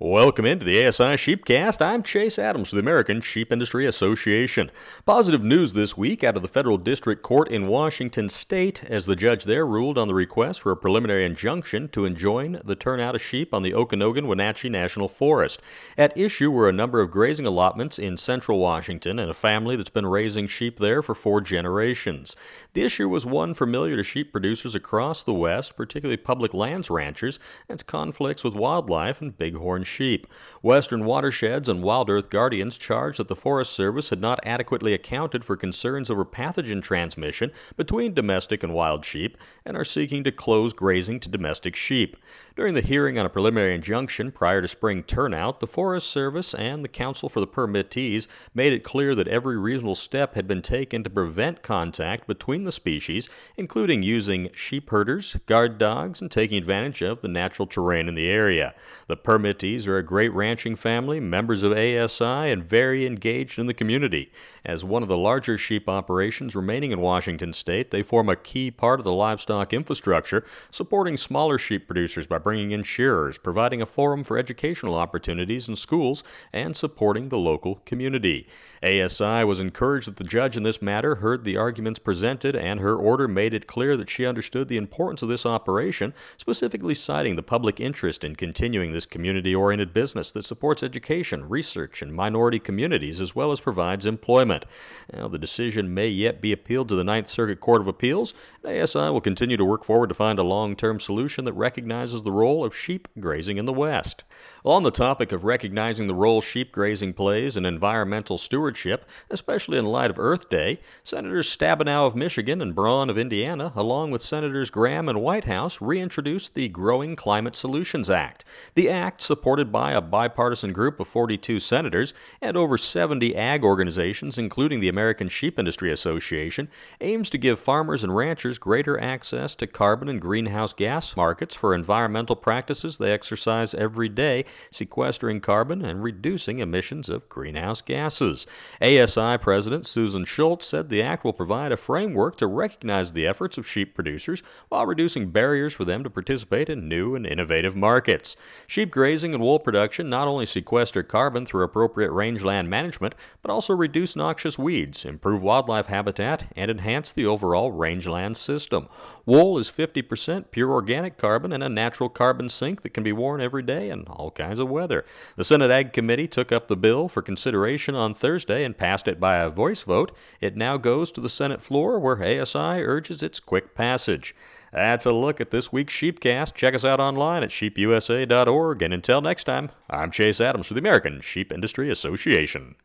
Welcome into the ASI Sheepcast. I'm Chase Adams with the American Sheep Industry Association. Positive news this week out of the Federal District Court in Washington State as the judge there ruled on the request for a preliminary injunction to enjoin the turnout of sheep on the Okanogan Wenatchee National Forest. At issue were a number of grazing allotments in central Washington and a family that's been raising sheep there for four generations. The issue was one familiar to sheep producers across the West, particularly public lands ranchers, and its conflicts with wildlife and bighorn sheep. Western Watersheds and Wild Earth Guardians charged that the Forest Service had not adequately accounted for concerns over pathogen transmission between domestic and wild sheep and are seeking to close grazing to domestic sheep. During the hearing on a preliminary injunction prior to spring turnout, the Forest Service and the Counsel for the Permittees made it clear that every reasonable step had been taken to prevent contact between the species, including using sheep herders, guard dogs, and taking advantage of the natural terrain in the area. The permittees are a great ranching family, members of ASI, and very engaged in the community. As one of the larger sheep operations remaining in Washington state, they form a key part of the livestock infrastructure, supporting smaller sheep producers by bringing in shearers, providing a forum for educational opportunities in schools, and supporting the local community. ASI was encouraged that the judge in this matter heard the arguments presented, and her order made it clear that she understood the importance of this operation, specifically citing the public interest in continuing this community oriented oriented business that supports education, research, and minority communities as well as provides employment. Now, the decision may yet be appealed to the Ninth Circuit Court of Appeals. ASI will continue to work forward to find a long term solution that recognizes the role of sheep grazing in the West. On the topic of recognizing the role sheep grazing plays in environmental stewardship, especially in light of Earth Day, Senators Stabenow of Michigan and Braun of Indiana, along with Senators Graham and Whitehouse, reintroduced the Growing Climate Solutions Act. The act supports supported by a bipartisan group of 42 senators and over 70 ag organizations, including the American Sheep Industry Association, aims to give farmers and ranchers greater access to carbon and greenhouse gas markets for environmental practices they exercise every day, sequestering carbon and reducing emissions of greenhouse gases. ASI President Susan Shultz said the act will provide a framework to recognize the efforts of sheep producers while reducing barriers for them to participate in new and innovative markets. Sheep grazing and wool production not only sequester carbon through appropriate rangeland management, but also reduce noxious weeds, improve wildlife habitat, and enhance the overall rangeland system. Wool is 50% pure organic carbon and a natural carbon sink that can be worn every day in all kinds of weather. The Senate Ag Committee took up the bill for consideration on Thursday and passed it by a voice vote. It now goes to the Senate floor where ASI urges its quick passage. That's a look at this week's Sheepcast. Check us out online at sheepusa.org. And until next time, I'm Chase Adams with the American Sheep Industry Association.